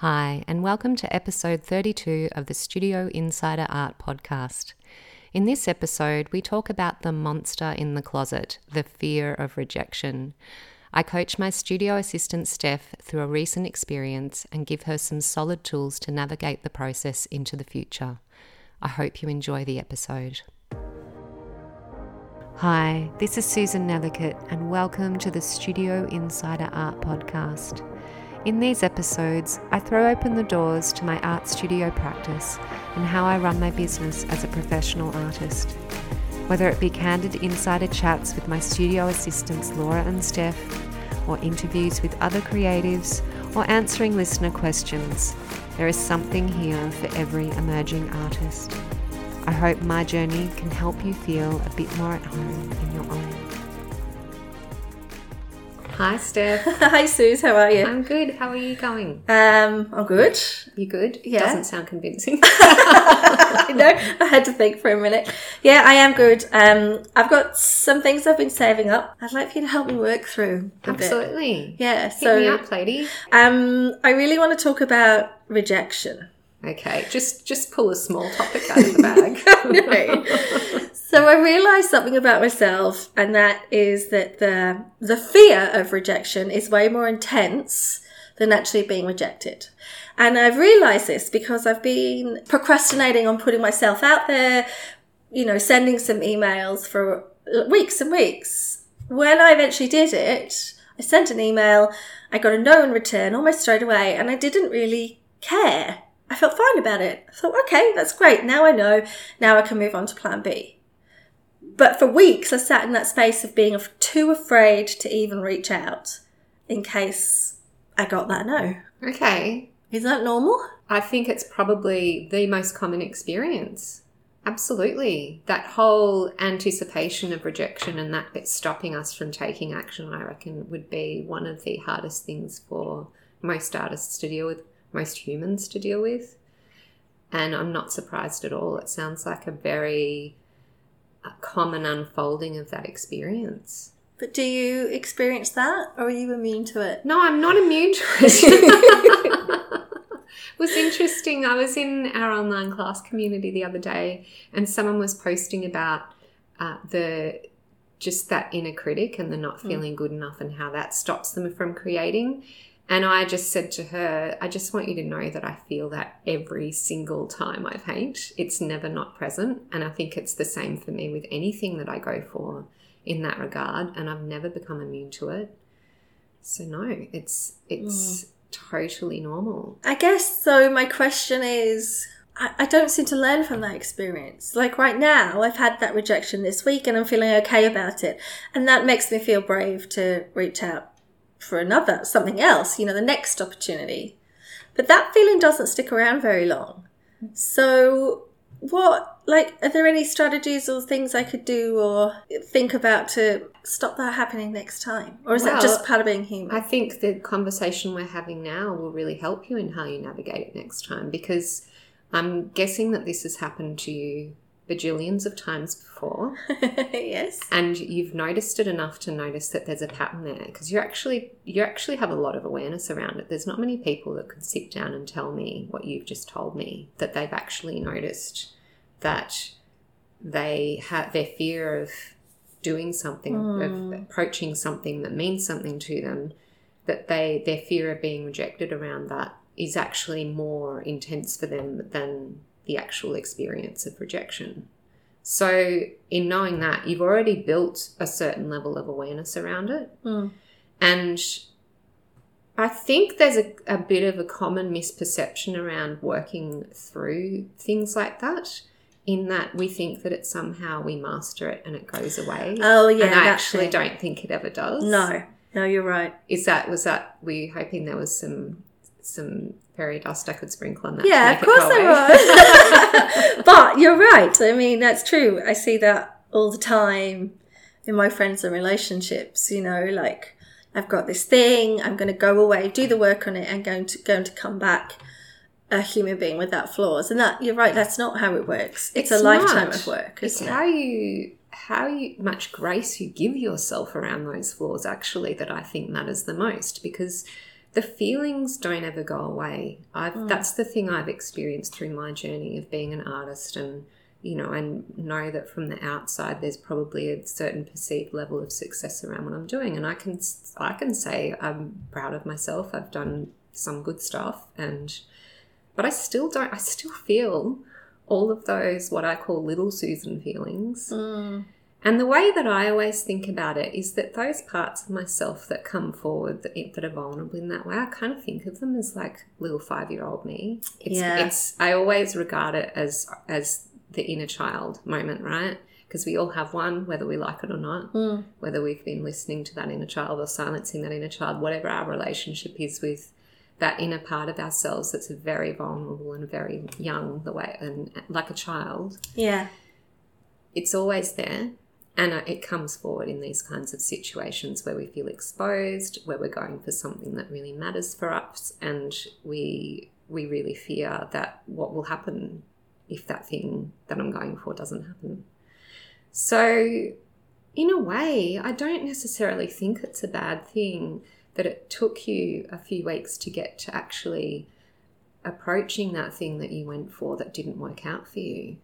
Hi, and welcome to episode 32 of the Studio Insider Art podcast. In this episode, we talk about the monster in the closet, the fear of rejection. I coach my studio assistant Steph through a recent experience and give her some solid tools to navigate the process into the future. I hope you enjoy the episode. Hi, this is Susan Nethercutt, and welcome to the Studio Insider Art podcast. In these episodes, I throw open the doors to my art studio practice and how I run my business as a professional artist. Whether it be candid insider chats with my studio assistants Laura and Steph, or interviews with other creatives, or answering listener questions, there is something here for every emerging artist. I hope my journey can help you feel a bit more at home in your own. Hi, Steph. Hi, Suze. How are you? I'm good. How are you going? Um, I'm good. You good? Yeah. Doesn't sound convincing. I know. I had to think for a minute. Yeah, I am good. Um, I've got some things I've been saving up. I'd like for you to help me work through. a bit. Absolutely. Yeah. Hit me So, up, lady. um, I really want to talk about rejection. Okay, just just pull a small topic out of the bag. So I realised something about myself, and that is that the the fear of rejection is way more intense than actually being rejected. And I've realised this because I've been procrastinating on putting myself out there, you know, sending some emails for weeks and weeks. When I eventually did it, I sent an email, I got a no in return almost straight away, and I didn't really care. I felt fine about it. I thought, okay, that's great. Now I know. Now I can move on to plan B. But for weeks, I sat in that space of being too afraid to even reach out in case I got that no. okay. Is that normal? I think it's probably the most common experience. Absolutely. That whole anticipation of rejection and that bit stopping us from taking action, I reckon, would be one of the hardest things for most artists to deal with, most humans to deal with. And I'm not surprised at all. It sounds like a very common unfolding of that experience. But do you experience that or are you immune to it? No, I'm not immune to it. it was interesting. I was in our online class community the other day, and someone was posting about uh, the just that inner critic and the not feeling good enough, and how that stops them from creating. And I just said to her, I just want you to know that I feel that every single time I paint. It's never not present. And I think it's the same for me with anything that I go for in that regard. And I've never become immune to it. So no, it's it's mm. totally normal. I guess so. My question is I, I don't seem to learn from that experience. Like right now, I've had that rejection this week and I'm feeling okay about it. And that makes me feel brave to reach out for another, something else, you know, the next opportunity. But that feeling doesn't stick around very long. So, what, like, are there any strategies or things I could do or think about to stop that happening next time? Or is that just part of being human? I think the conversation we're having now will really help you in how you navigate it next time because I'm guessing that this has happened to you bajillions of times before. yes. and you've noticed it enough to notice that there's a pattern there because you actually you actually have a lot of awareness around it there's not many people that could sit down and tell me what you've just told me that they've actually noticed that they have their fear of doing something of hmm. approaching something that means something to them that they their fear of being rejected around that is actually more intense for them than the actual experience of rejection so, in knowing that, you've already built a certain level of awareness around it. Mm. And I think there's a, a bit of a common misperception around working through things like that, in that we think that it's somehow we master it and it goes away. Oh, yeah. and I actually thing. don't think it ever does. No, no, you're right. Is that, was that, were you hoping there was some, some fairy dust I could sprinkle on that? Yeah, of course I was. but you're right. I mean, that's true. I see that all the time in my friends and relationships. You know, like I've got this thing. I'm going to go away, do the work on it, and going to going to come back a human being without flaws. And that you're right. That's not how it works. It's, a It's lifetime of work. It's how you how you much grace you give yourself around those flaws actually that I think matters the most because the feelings don't ever go away. I've that's the thing I've experienced through my journey of being an artist and you know, I know that from the outside there's probably a certain perceived level of success around what I'm doing and I can I can say I'm proud of myself. I've done some good stuff and but I still don't I still feel all of those what I call little Susan feelings. Mm. And the way that I always think about it is that those parts of myself that come forward that, that are vulnerable in that way, I kind of think of them as like little five year old me. It's, Yeah. it's I always regard it as as the inner child moment, right? Because we all have one, whether we like it or not, Mm. whether we've been listening to that inner child or silencing that inner child, whatever our relationship is with that inner part of ourselves that's very vulnerable and very young, the way and like a child Yeah. it's always there and it comes forward in these kinds of situations where we feel exposed where we're going for something that really matters for us and we we really fear that what will happen if that thing that i'm going for doesn't happen. So in a way i don't necessarily think it's a bad thing that it took you a few weeks to get to actually approaching that thing that you went for that didn't work out for you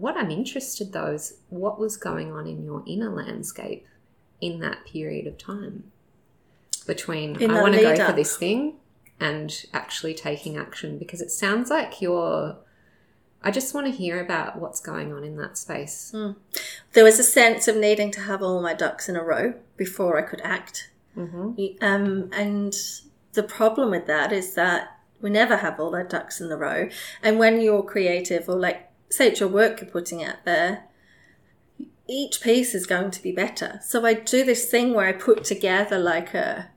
what I'm interested though is what was going on in your inner landscape in that period of time between In I want to go for this thing and actually taking action because it sounds like you're. I just want to hear about what's going on in that space. There was a sense of needing to have all my ducks in a row before I could act. Mm-hmm. Um, and the problem with that is that we never have all our ducks in the row. And when you're creative, or like, say it's your work you're putting out there, each piece is going to be better. So I do this thing where I put together like a,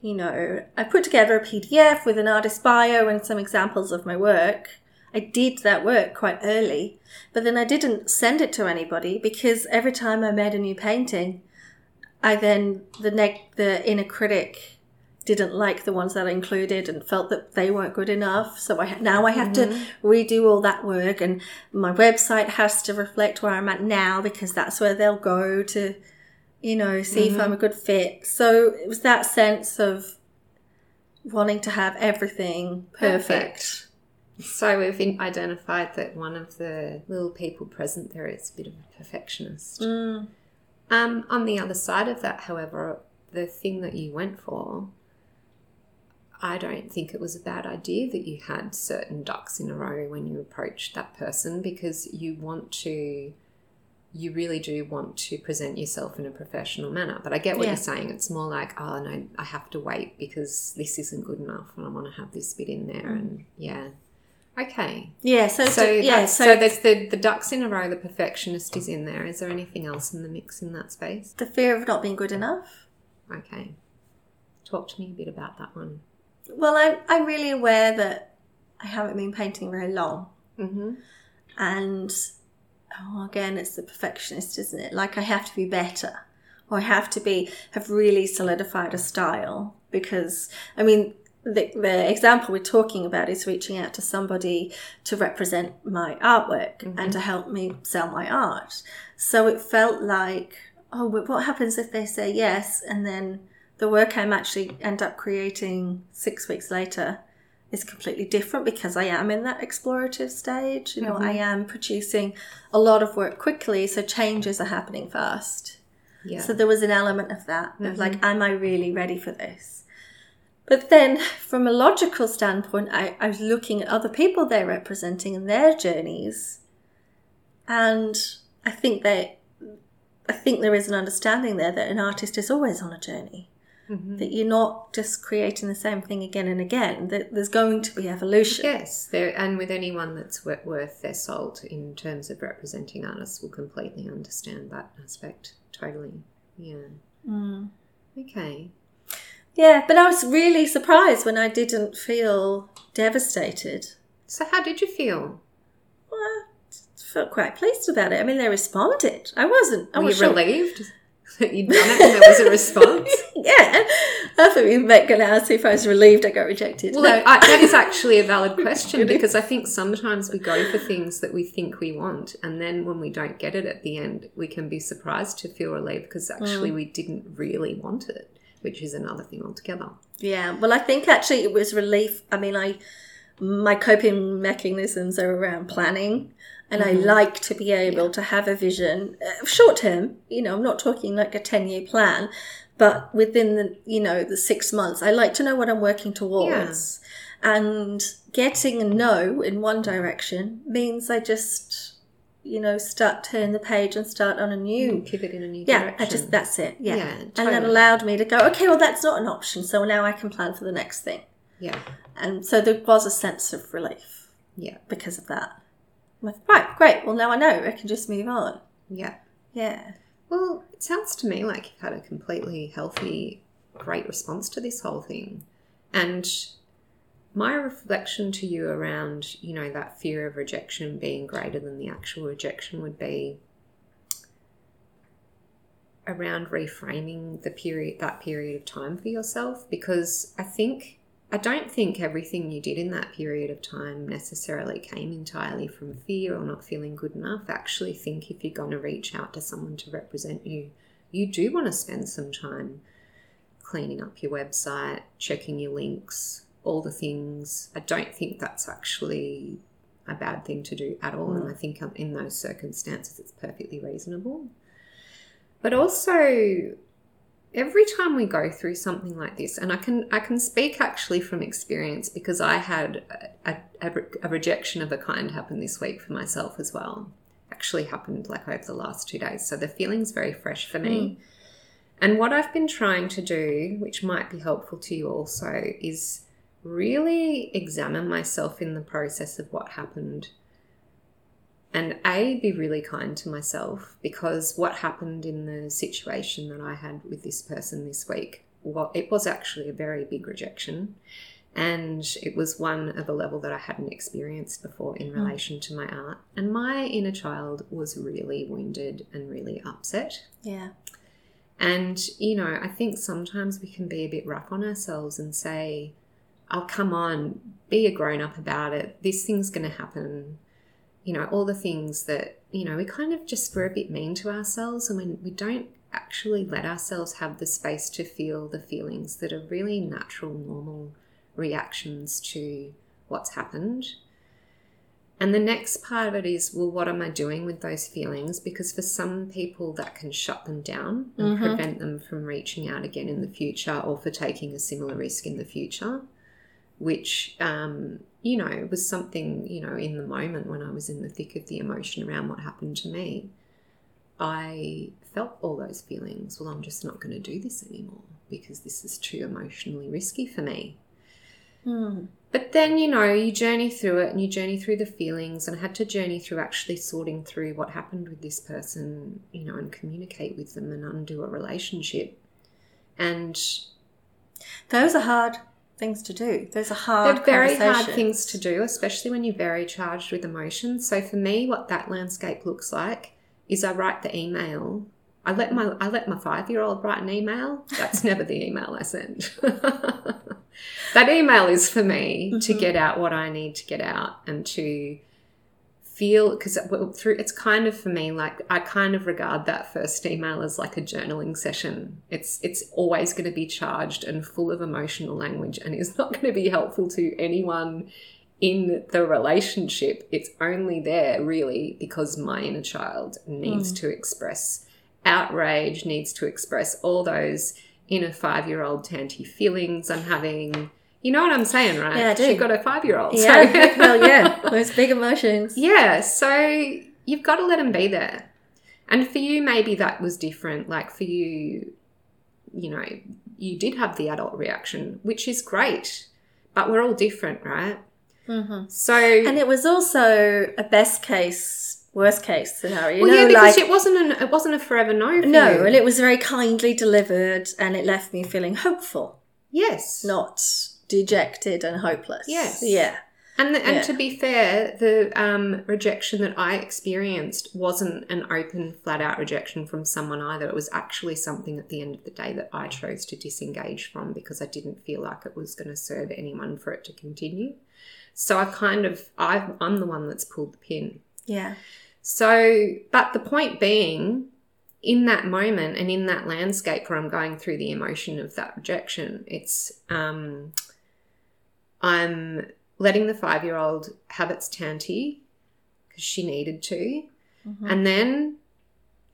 you know, I put together a PDF with an artist bio and some examples of my work. I did that work quite early, but then I didn't send it to anybody because every time I made a new painting, I then the neg- the inner critic didn't like the ones that I included and felt that they weren't good enough. So I now I have to redo all that work, and my website has to reflect where I'm at now because that's where they'll go to, you know, see if I'm a good fit. So it was that sense of wanting to have everything perfect. So we've identified that one of the little people present there is a bit of a perfectionist. Mm. Um, on the other side of that, however, the thing that you went for, I don't think it was a bad idea that you had certain ducks in a row when you approached that person because you want to, you really do want to present yourself in a professional manner. But I get what Yeah. you're saying. It's more like, oh no, I have to wait because this isn't good enough and I want to have this bit in there. And mm. yeah. Okay. Yeah. So, So, yeah. So, so there's the, the ducks in a row, the perfectionist is in there. Is there anything else in the mix in that space? the fear of not being good enough. Okay. Talk to me a bit about that one. Well, I'm I'm really aware that I haven't been painting very long. Mm-hmm. and oh, again it's the perfectionist isn't it like i have to be better or i have to be have really solidified a style because i mean the, the example we're talking about is reaching out to somebody to represent my artwork and to help me sell my art so it felt like oh but what happens if they say yes and then the work i'm actually end up creating six weeks later is completely different because I am in that explorative stage. You know, I mm-hmm. am producing a lot of work quickly, so changes are happening fast. Yeah. So there was an element of that, of like, mm-hmm. am I really ready for this? But then, from a logical standpoint, I, I was looking at other people they're representing and their journeys, and I think that I think there is an understanding there that an artist is always on a journey Mhm. that you're not just creating the same thing again and again that there's going to be evolution Yes, there, and with anyone that's worth their salt in terms of representing artists will completely understand that aspect. Totally. Yeah. Mm. Okay. yeah but i was really surprised when i didn't feel devastated So how did you feel? well, I felt quite pleased about it i mean they responded i wasn't i Were was relieved that you'd done it and there was a response? yeah i thought you were going to ask if i was relieved i got rejected Well, No. I, that is actually a valid question because I think sometimes we go for things that we think we want, and then when we don't get it at the end, we can be surprised to feel relieved because actually mm. we didn't really want it. which is another thing altogether. Yeah. Well, I think actually it was relief. I mean, I my coping mechanisms are around planning. And I like to be able to have a vision, uh, short term. You know, I'm not talking like a ten year plan, but within the you know the six months, I like to know what I'm working towards. And getting a no in one direction means I just you know start turn the page and start on a new Pivot in a new yeah, direction. I just that's it. Yeah. Yeah, And that allowed me to go, okay, well that's not an option, so now I can plan for the next thing. yeah, And so there was a sense of relief yeah, because of that. Like, right, great. Well now I know. I can just move on. yeah. Yeah. Well, it sounds to me like you've had a completely healthy, great response to this whole thing. And my reflection to you around, you know, that fear of rejection being greater than the actual rejection would be around reframing the period that period of time for yourself because I think I don't think everything you did in that period of time necessarily came entirely from fear or not feeling good enough. I actually think if you're going to reach out to someone to represent you, you do want to spend some time cleaning up your website, checking your links, all the things. I don't think that's actually a bad thing to do at all. And I think um, in those circumstances, it's perfectly reasonable. But also, every time we go through something like this, and I can I can speak actually from experience because I had a, a, a rejection of a kind happen this week for myself as well. Actually happened like over the last two days, so the feeling's very fresh for me. Hmm. And what I've been trying to do, which might be helpful to you also, is really examine myself in the process of what happened and a be really kind to myself because what happened in the situation that i had with this person this week well it was actually a very big rejection and it was one of a level that i hadn't experienced before in hmm. relation to my art and my inner child was really wounded and really upset Yeah. and, you know, I think sometimes we can be a bit rough on ourselves and say, oh, come on, be a grown up about it. This thing's going to happen. You know, all the things that, you know, we kind of just, we're a bit mean to ourselves and when we don't actually let ourselves have the space to feel the feelings that are really natural, normal reactions to what's happened. And the next part of it is, well, what am I doing with those feelings? Because for some people, that can shut them down and mm-hmm. prevent them from reaching out again in the future or for taking a similar risk in the future, which, um, you know, was something, you know, in the moment when I was in the thick of the emotion around what happened to me. I felt all those feelings. Well, I'm just not going to do this anymore because this is too emotionally risky for me. Hmm. But then, you know, you journey through it and you journey through the feelings. And I had to journey through actually sorting through what happened with this person, you know, and communicate with them and undo a relationship. And Those are hard things to do. Those are hard. they're very hard things to do, especially when you're very charged with emotions. So for me, what that landscape looks like is I write the email. I let my I let my five year old write an email. That's never the email I send. that email is for me to mm-hmm. get out what I need to get out and to feel because through it's kind of for me like I kind of regard that first email as like a journaling session. It's it's always going to be charged and full of emotional language and is not going to be helpful to anyone in the relationship. It's only there really because my inner child needs hmm. to express outrage, needs to express all those inner five year old tanty feelings I'm having. You know what I'm saying, right? Yeah, I do. She got a five year old. Yeah. well, yeah. Those big emotions. Yeah, so you've got to let them be there. And for you, maybe that was different. Like for you, you know, you did have the adult reaction, which is great, but we're all different, right? hmm So, And it was also a best case, worst case scenario. You well, know, yeah, because like it wasn't an, it wasn't a forever no. For no, you. and it was very kindly delivered, and it left me feeling hopeful, yes, not dejected and hopeless. Yes. Yeah. And the, and Yeah. to be fair, the um, rejection that I experienced wasn't an open, flat out rejection from someone either. It was actually something at the end of the day that I chose to disengage from because I didn't feel like it was going to serve anyone for it to continue. So I kind of I I'm the one that's pulled the pin. Yeah. So, but the point being in that moment and in that landscape where I'm going through the emotion of that rejection, it's um, I'm letting the five year old have its tanty because she needed to. Mm-hmm. And then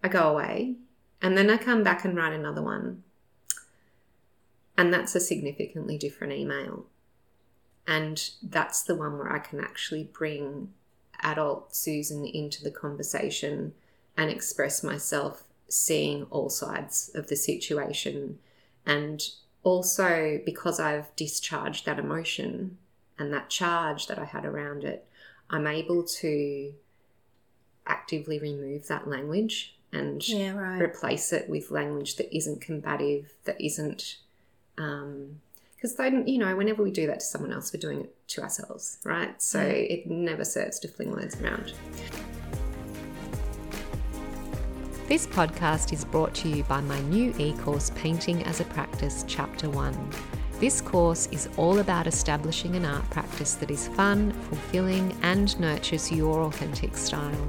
I go away. And then I come back and write another one. And that's a significantly different email. And that's the one where I can actually bring adult Susan into the conversation and express myself, seeing all sides of the situation. And also because I've discharged that emotion and that charge that I had around it, I'm able to actively remove that language and Yeah, right. replace it with language that isn't combative, that isn't. Um, because then, you know, whenever we do that to someone else, we're doing it to ourselves, right? So it never serves to fling words around. This podcast is brought to you by my new e course, Painting as a Practice, Chapter 1. This course is all about establishing an art practice that is fun, fulfilling, and nurtures your authentic style.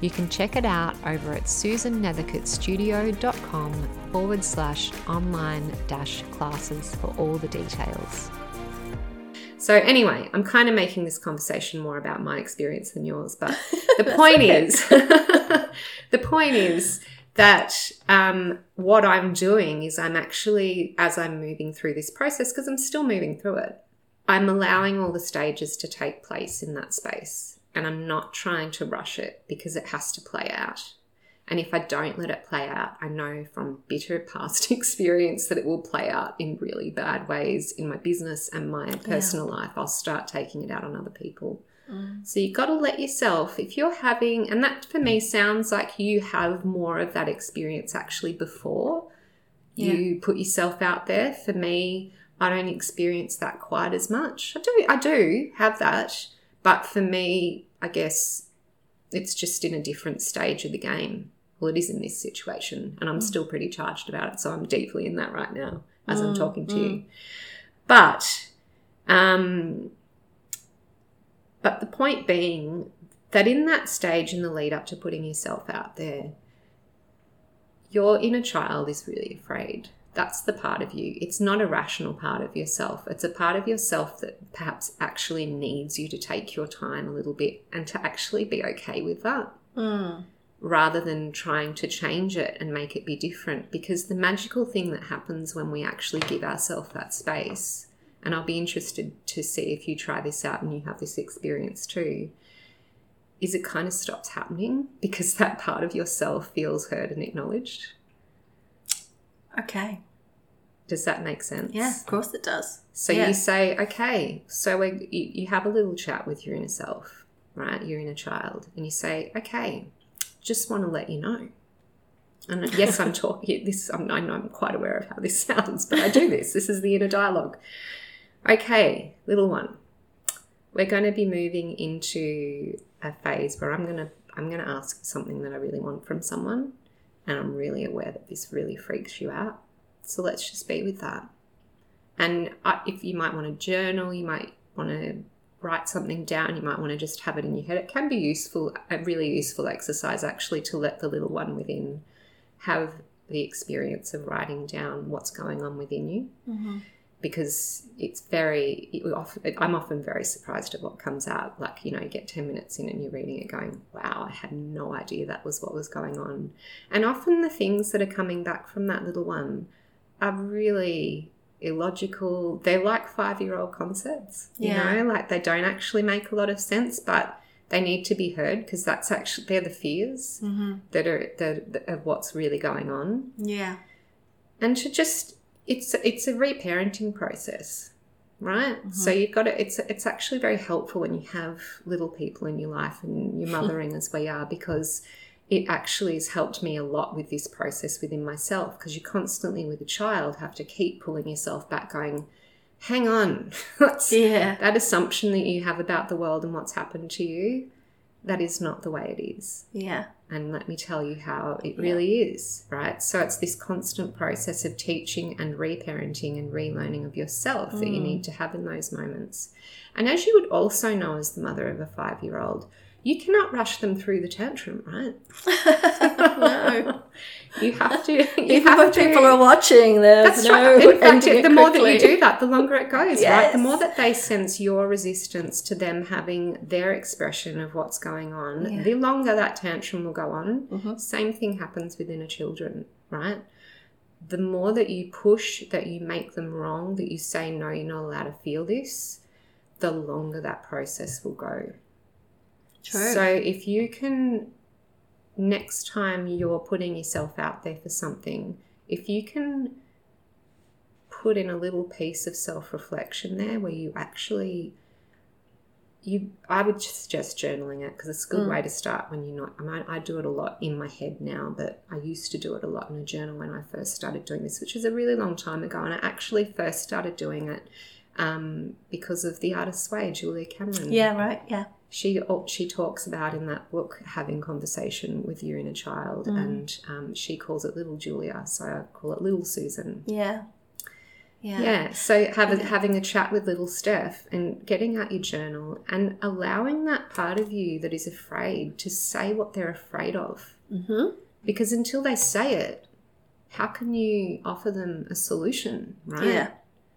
You can check it out over at susannethercuttstudio.com forward slash online dash classes for all the details. So, anyway, I'm kind of making this conversation more about my experience than yours, but the point is the point is that um, what I'm doing is I'm actually, as I'm moving through this process, because I'm still moving through it, I'm allowing all the stages to take place in that space. And I'm not trying to rush it because it has to play out. And if I don't let it play out, I know from bitter past experience that it will play out in really bad ways in my business and my personal life. I'll start taking it out on other people. Mm. So you've got to let yourself, if you're having, and that for me sounds like you have more of that experience actually before you put yourself out there. For me, I don't experience that quite as much. I do, I do have that, but for me, I guess it's just in a different stage of the game. Well, it is in this situation, and I'm still pretty charged about it, so I'm deeply in that right now as I'm talking to you. But, um, but the point being that in that stage in the lead up to putting yourself out there, your inner child is really afraid. That's the part of you. It's not a rational part of yourself. It's a part of yourself that perhaps actually needs you to take your time a little bit and to actually be okay with that Mm. Rather than trying to change it and make it be different. Because the magical thing that happens when we actually give ourselves that space, and I'll be interested to see if you try this out and you have this experience too, is it kind of stops happening because that part of yourself feels heard and acknowledged. Okay. Does that make sense? Yeah, of course it does. So Yeah. you say, okay, so we, you, you have a little chat with your inner self, right? Your inner child, and you say, okay, just want to let you know. And yes, I'm talking this. I'm, I'm quite aware of how this sounds, but I do this. This is the inner dialogue. Okay, little one, we're going to be moving into a phase where I'm going to I'm to ask for something that I really want from someone, and I'm really aware that this really freaks you out. So let's just be with that. And I, if you might want to journal, you might want to write something down, you might want to just have it in your head. It can be useful, a really useful exercise actually to let the little one within have the experience of writing down what's going on within you Mm-hmm. because it's very it often, i'm often very surprised at what comes out like you know you get 10 minutes in and you're reading it going wow i had no idea that was what was going on and often the things that are coming back from that little one are really illogical they're like five year old concepts you know? Like they don't actually make a lot of sense but they need to be heard because that's actually they're the fears Mm-hmm. that are the, of what's really going on. Yeah. and to just it's it's a reparenting process right? So you've got to it's it's actually very helpful when you have little people in your life and you're mothering as we are because it actually has helped me a lot with this process within myself because you constantly with a child have to keep pulling yourself back going hang on Yeah. that assumption that you have about the world and what's happened to you that is not the way it is Yeah. and let me tell you how it really is, right? So it's this constant process of teaching and reparenting and relearning of yourself that you mm. need to have in those moments. And as you would also know as the mother of a five year old, you cannot rush them through the tantrum, right? no. You have to. You Even have when to. people are watching, there's That's no right. In fact, it the more that you do that, the longer it goes, right? The more that they sense your resistance to them having their expression of what's going on, Yeah. the longer that tantrum will go on. Mhm. Same thing happens with inner children, right? The more that you push, that you make them wrong, that you say, no, you're not allowed to feel this, the longer that process will go. True. So if you can, next time you're putting yourself out there for something, if you can put in a little piece of self reflection there where you actually. You, I would suggest journaling it because it's a good Mm. way to start when you're not. I mean, I do it a lot in my head now, but I used to do it a lot in a journal when I first started doing this, which is a really long time ago. And I actually first started doing it um, because of the artist's way, Julia Cameron yeah, right. Yeah. She she talks about in that book having conversation with your inner child, Mm. and um, she calls it little Julia, so I call it little Susan. Yeah. Yeah. Yeah, so have a, having a chat with little Steph and getting out your journal and allowing that part of you that is afraid to say what they're afraid of, Mm-hmm. because until they say it, how can you offer them a solution, right? Yeah.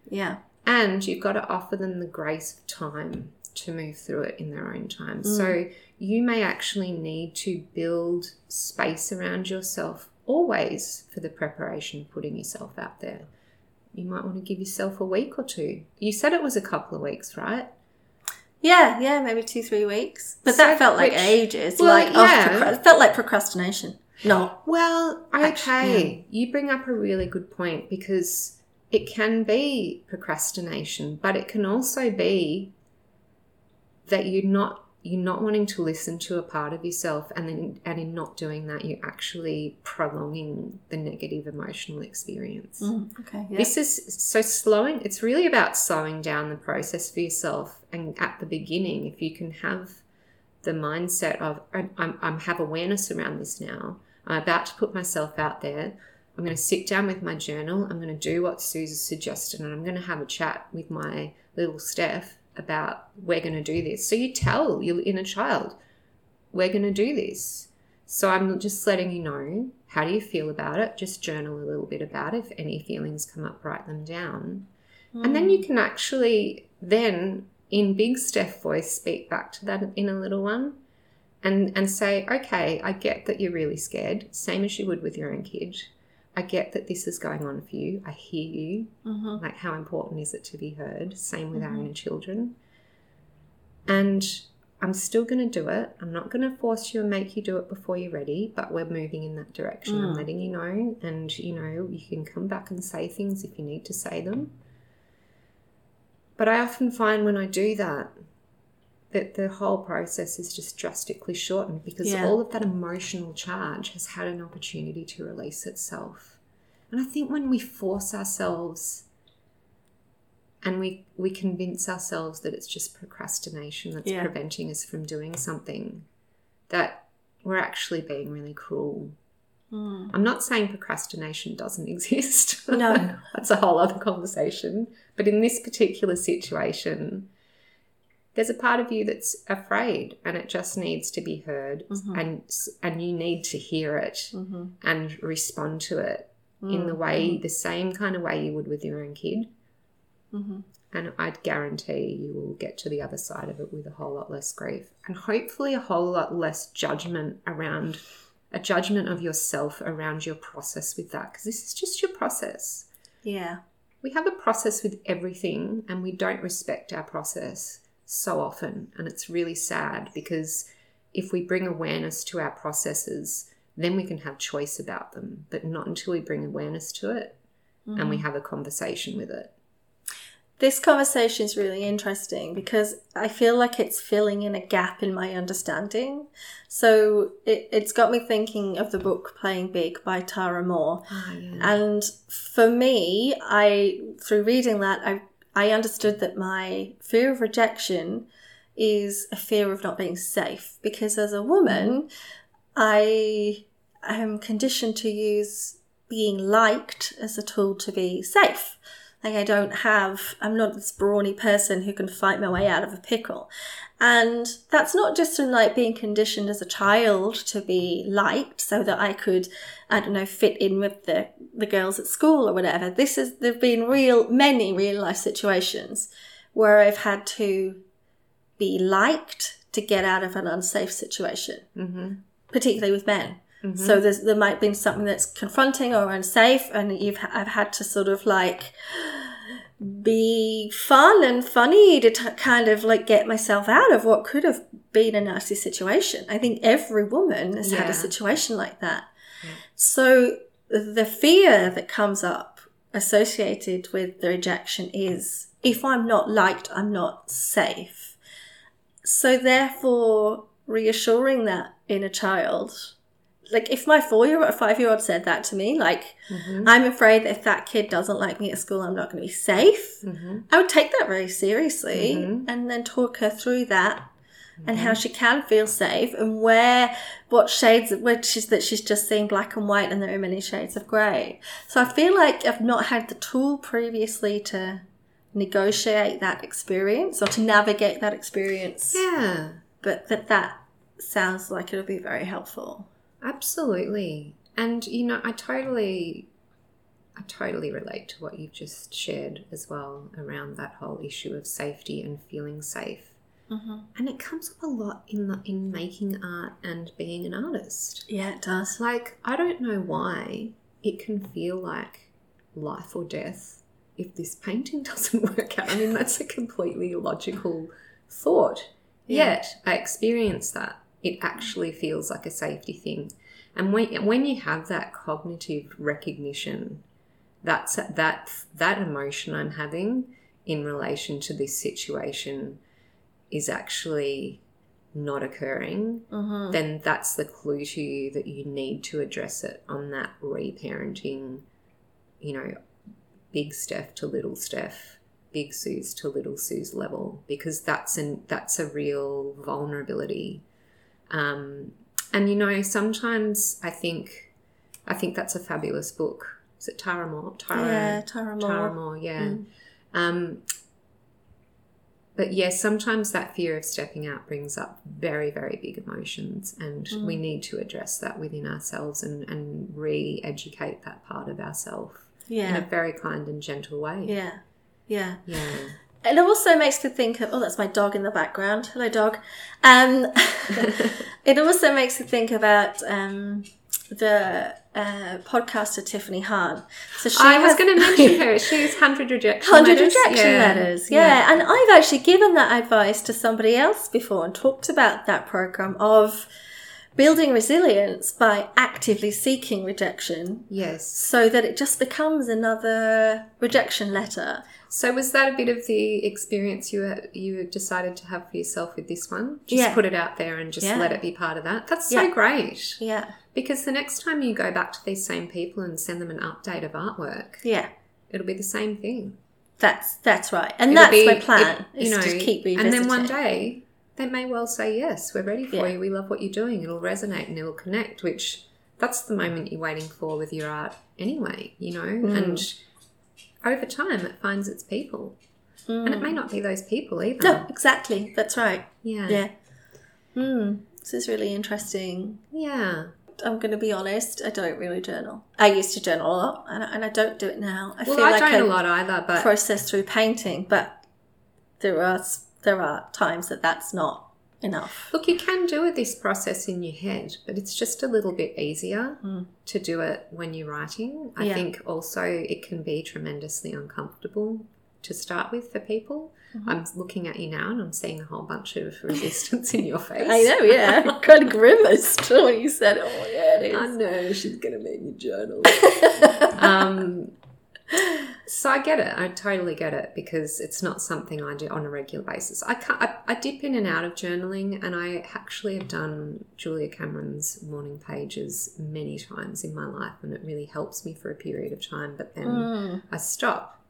Yeah. and you've got to offer them the grace of time to move through it in their own time. Mm. So you may actually need to build space around yourself always for the preparation of putting yourself out there. You might want to give yourself a week or two. You said it was a couple of weeks, right? Yeah, yeah, maybe two, three weeks. But So that felt like which- ages. well, like, yeah. oh, procra- it felt like procrastination. No. Well, okay. You bring up a really good point because it can be procrastination, but it can also be that you're not you're not wanting to listen to a part of yourself and then and in not doing that you're actually prolonging the negative emotional experience. Mm, okay. Yeah. This is so slowing, it's really about slowing down the process for yourself. And at the beginning, if you can have the mindset of, I'm, I'm, I'm have awareness around this now, I'm about to put myself out there. I'm going to sit down with my journal. I'm going to do what Susan suggested, and I'm going to have a chat with my little Steph about we're going to do this. So you tell your inner child, we're going to do this. So I'm just letting you know how do you feel about it. Just journal a little bit about it. If any feelings come up, write them down. And then you hmm. can actually then in big Steph voice speak back to that inner little one and and say, okay, I get that you're really scared, same as you would with your own kid. I get that this is going on for you. I hear you. Mhm. Like how important is it to be heard? Same with our Mhm. inner children. And I'm still going to do it. I'm not going to force you and make you do it before you're ready, but we're moving in that direction. I'm Mm. letting you know. And, you know, you can come back and say things if you need to say them. But I often find when I do that, that the whole process is just drastically shortened because Yeah. all of that emotional charge has had an opportunity to release itself. And I think when we force ourselves and we we convince ourselves that it's just procrastination that's Yeah. preventing us from doing something that we're actually being really cruel Mm. i'm not saying procrastination doesn't exist No. that's a whole other conversation but in this particular situation there's a part of you that's afraid and it just needs to be heard Mhm. and and you need to hear it Mhm. and respond to it in Mm. the way the same kind of way you would with your own kid Mhm. and I'd guarantee you will get to the other side of it with a whole lot less grief and hopefully a whole lot less judgment around a judgment of yourself around your process with that because this is just your process. Yeah. We have a process with everything and we don't respect our process so often and it's really sad because if we bring awareness to our processes then we can have choice about them but not until we bring awareness to it and Mm. we have a conversation with it. This conversation is really interesting because I feel like it's filling in a gap in my understanding. So it, it's got me thinking of the book Playing Big by Tara Mohr. And for me, I through reading that, I I understood that my fear of rejection is a fear of not being safe because as a woman, I am conditioned to use being liked as a tool to be safe. Like I don't have, I'm not this brawny person who can fight my way out of a pickle. And that's not just in like being conditioned as a child to be liked so that I could, I don't know, fit in with the, the girls at school or whatever. This is, there've been real, many real life situations where I've had to be liked to get out of an unsafe situation, Mm-hmm. particularly with men. So mm-hmm. there's, there might be something that's confronting or unsafe, and you've I've had to sort of like be fun and funny to t- kind of like get myself out of what could have been a nasty situation. I think every woman has had a situation like that. So the fear that comes up associated with the rejection is if I'm not liked, I'm not safe. So therefore, reassuring that in a child, like if my four year old, five year old said that to me, like mm-hmm. I'm afraid that if that kid doesn't like me at school, I'm not going to be safe. Mm-hmm. I would take that very seriously mm-hmm. and then talk her through that and how she can feel safe and where what shades where she's that she's just seeing black and white and there are many shades of grey. So I feel like I've not had the tool previously to negotiate that experience or to navigate that experience. Yeah, But that that sounds like it'll be very helpful. Absolutely. And you know, I totally, I totally relate to what you've just shared as well around that whole issue of safety and feeling safe. Mm-hmm. And it comes up a lot in the, in making art and being an artist. Yeah, it does. Like, I don't know why it can feel like life or death if this painting doesn't work out. I mean, that's a completely illogical thought. Yeah. Yet, I experience that. It actually feels like a safety thing. And when, when you have that cognitive recognition, that's that that emotion I'm having in relation to this situation is actually not occurring, Mm-hmm. then that's the clue to you that you need to address it on that reparenting, you know, big Steph to little Steph, big Suze to little Suze level, because that's an that's a real vulnerability. Um, and you know, sometimes I think I think that's a fabulous book. Is it Tara Mohr? Tara, Yeah, Tara Mohr. Tara Mohr, yeah. Mm. Um, but yes, sometimes that fear of stepping out brings up very, very big emotions, and Mm. we need to address that within ourselves and, and re educate that part of ourselves in a very kind and gentle way. Yeah. Yeah. Yeah. It also makes me think of oh, that's my dog in the background. Hello, dog. Um, it also makes me think about um, the uh, podcaster Tiffany Han. So she I was has- going to mention her. She's 100 rejection Hundred rejection Yeah. letters, yeah. And I've actually given that advice to somebody else before and talked about that program of building resilience by actively seeking rejection Yes. so that it just becomes another rejection letter. So was that a bit of the experience you were, you decided to have for yourself with this one? Just Yeah. put it out there and just Yeah. let it be part of that. That's so Yeah. great. Yeah. Because the next time you go back to these same people and send them an update of artwork, Yeah. it'll be the same thing. That's that's right. And It'll that's be- my plan. it- to just keep and then one day they may well say, "Yes, we're ready for Yeah. you. We love what you're doing. It'll resonate and it'll connect." Which that's the moment you're waiting for with your art, anyway. You know, Mm. and over time it finds its people, and it may not be those people either. Mm. No, exactly. That's right. Yeah, Yeah. Hmm. This is really interesting. yeah. I'm going to be honest. I don't really journal. I used to journal a lot, and I, and I don't do it now. I Well, feel I like I a lot either, but process through painting, but there are there are times that that's not enough. Look, you can do this process in your head, but it's just a little bit easier to do it when you're writing. I. Yeah. think also it can be tremendously uncomfortable to start with for people. Mm-hmm. I'm looking at you now and I'm seeing a whole bunch of resistance in your face. I know, yeah. kind of grimaced when you said, "Oh, yeah, it I know she's going to make me journal. um, so I get it. I totally get it because it's not something I do on a regular basis. I, can't, I, I dip in and out of journaling, and I actually have done Julia Cameron's morning pages many times in my life, and it really helps me for a period of time. But then Mm. I stop.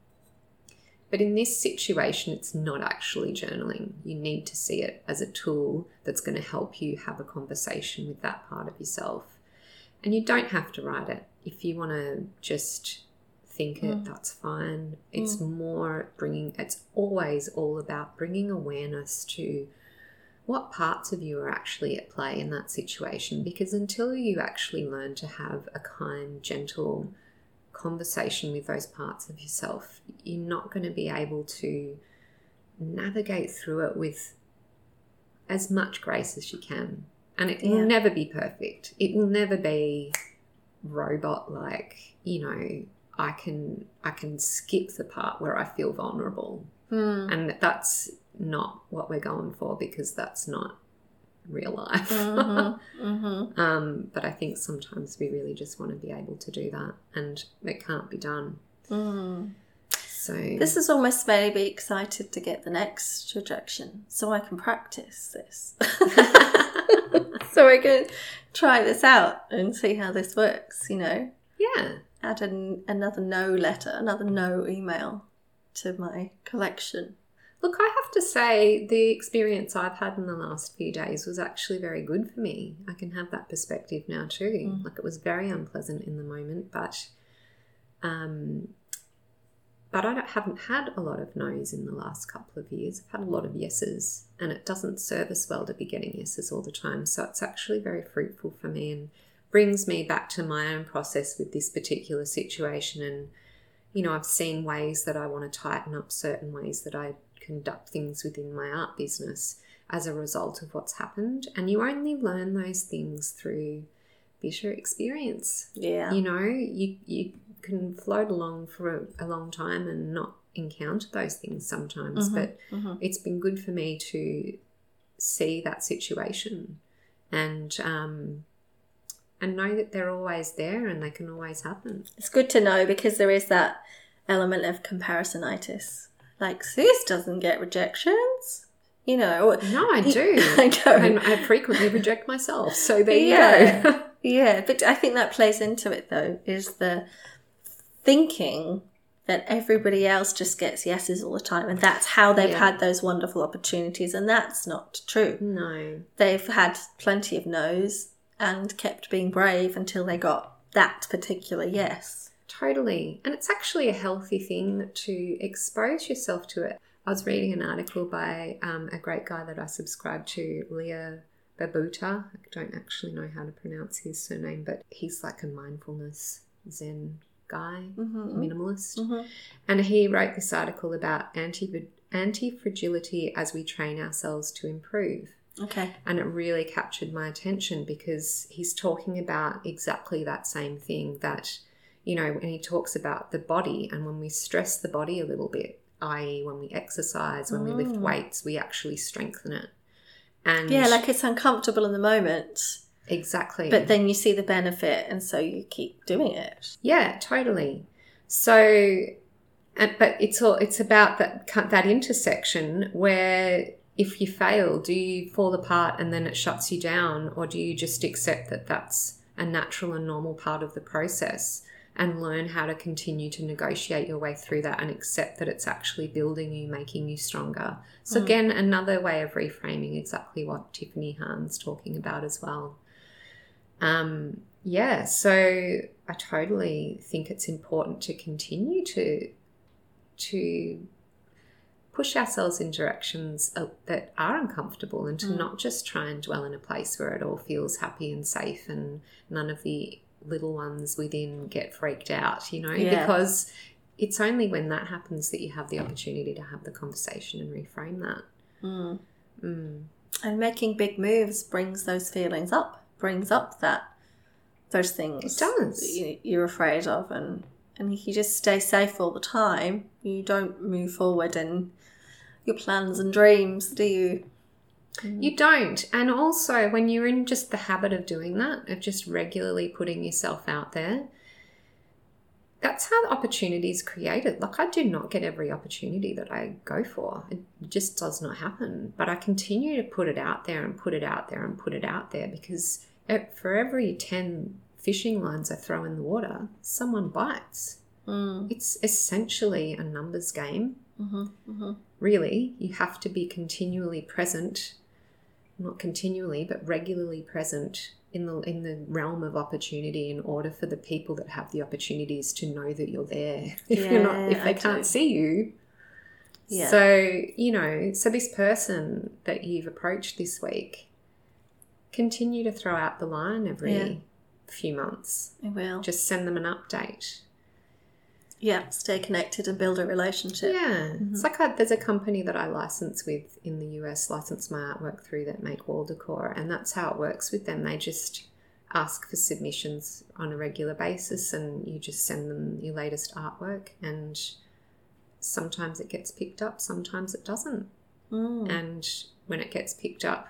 But in this situation, it's not actually journaling. You need to see it as a tool that's going to help you have a conversation with that part of yourself. And you don't have to write it. If you want to just think it, mm. that's fine. It's mm. more bringing, it's always all about bringing awareness to what parts of you are actually at play in that situation. Because until you actually learn to have a kind, gentle conversation with those parts of yourself, you're not going to be able to navigate through it with as much grace as you can. And it Yeah. will never be perfect. It will never be robot like, you know, I can I can skip the part where I feel vulnerable. Mm. And that's not what we're going for because that's not real life. Mhm, mhm. um, but I think sometimes we really just want to be able to do that and it can't be done. Mm. So This has almost made me excited to get the next rejection so I can practice this. so I can try this out and see how this works, you know. yeah. Add an, another no letter, another no email to my collection. Look, I have to say, the experience I've had in the last few days was actually very good for me. I can have that perspective now too. Like it was very unpleasant in the moment, but um, but I haven't had a lot of no's in the last couple of years. I've had a lot of yeses, and it doesn't serve us well to be getting yeses all the time. So it's actually very fruitful for me and brings me back to my own process with this particular situation and you know, I've seen ways that I want to tighten up certain ways that I conduct things within my art business as a result of what's happened. And you only learn those things through bitter experience. Yeah. You know, you you can float along for a, a long time and not encounter those things sometimes. But mhm. it's been good for me to see that situation and um, and know that they're always there and they can always happen. It's good to know because there is that element of comparisonitis. Like, sis doesn't get rejections, you know. No, I do. I know. and I frequently reject myself. So there you go. Yeah, but I think that plays into it though, is the thinking that everybody else just gets yeses all the time and that's how they've Yeah. had those wonderful opportunities and that's not true. no. They've had plenty of no's and kept being brave until they got that particular yes. Totally. And it's actually a healthy thing to expose yourself to it. I was reading an article by um, a great guy that I subscribe to, Leo Babauta. I don't actually know how to pronounce his surname, but he's like a mindfulness Zen guy, Mm-hmm. minimalist. Mhm. And he wrote this article about anti anti fragility as we train ourselves to improve. Okay. And it really captured my attention because he's talking about exactly that same thing that, you know, when he talks about the body and when we stress the body a little bit, i.e., when we exercise, when we lift Mm. weights, we actually strengthen it. And Yeah, like it's uncomfortable in the moment, exactly. but then you see the benefit and so you keep doing it. Yeah, totally. So, and, but it's all it's about that that intersection where if you fail, do you fall apart and then it shuts you down, or do you just accept that that's a natural and normal part of the process and learn how to continue to negotiate your way through that and accept that it's actually building you, making you stronger. So again, another way of reframing exactly what Tiffany Han's talking about as well. Um, yeah, so I totally think it's important to continue to to push ourselves in directions uh, that are uncomfortable and to Mm. not just try and dwell in a place where it all feels happy and safe and none of the little ones within get freaked out, you know, Yeah. because it's only when that happens that you have the opportunity to have the conversation and reframe that. Mm. Mm. And making big moves brings those feelings up, brings up that those things It does. you, you're afraid of, and and if you just stay safe all the time, you don't move forward in your plans and dreams, do you? Mm. You don't. And also, when you're in just the habit of doing that, of just regularly putting yourself out there, that's how the opportunity is created. Like, I do not get every opportunity that I go for. It just does not happen. But I continue to put it out there and put it out there and put it out there because e- for every 10 fishing lines I throw in the water, someone bites. Mm. It's essentially a numbers game hmm hmm really you have to be continually present not continually but regularly present in the in the realm of opportunity in order for the people that have the opportunities to know that you're there if you're not if they I can't do. see you Yeah. so you know so this person that you've approached this week continue to throw out the line every Yeah. Few months I will. just send them an update Yeah, stay connected and build a relationship. Yeah, Mm-hmm. it's like I, there's a company that I license with in the US, license my artwork through that make wall decor, and that's how it works with them. They just ask for submissions on a regular basis, and you just send them your latest artwork, and sometimes it gets picked up, sometimes it doesn't, Mm. and when it gets picked up,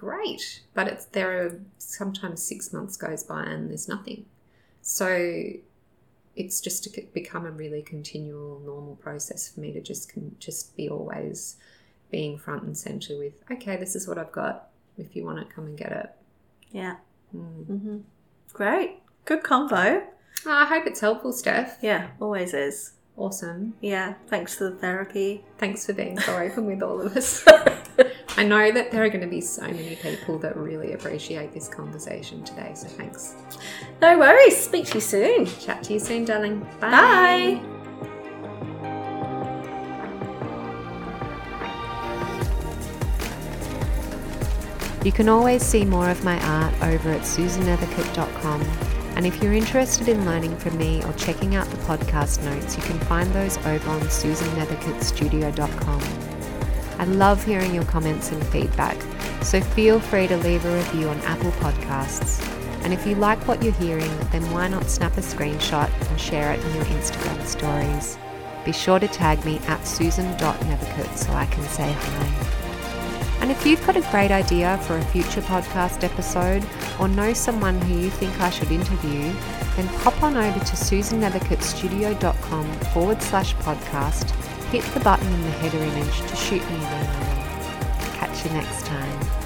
great. But it's there are sometimes six months goes by and there's nothing, so it's just to become a really continual normal process for me to just just be always being front and center with okay this is what i've got if you want it come and get it Yeah. mm. hmm Great. Good combo. oh, i hope it's helpful steph Yeah, always is. awesome Yeah, thanks for the therapy. thanks for being so open with all of us i know that there are going to be so many people that really appreciate this conversation today so thanks No worries. Speak to you soon. chat to you soon darling Bye. Bye. You can always see more of my art over at susannethercote.com. And if you're interested in learning from me or checking out the podcast notes, you can find those over on susannethercotestudio.com. I love hearing your comments and feedback, so feel free to leave a review on Apple Podcasts. And if you like what you're hearing, then why not snap a screenshot and share it in your Instagram stories? Be sure to tag me at susan.nethercote so I can say hi. And if you've got a great idea for a future podcast episode or know someone who you think I should interview, then pop on over to susannethercotestudio.com forward slash podcast, hit the button in the header image to shoot me an email. Catch you next time.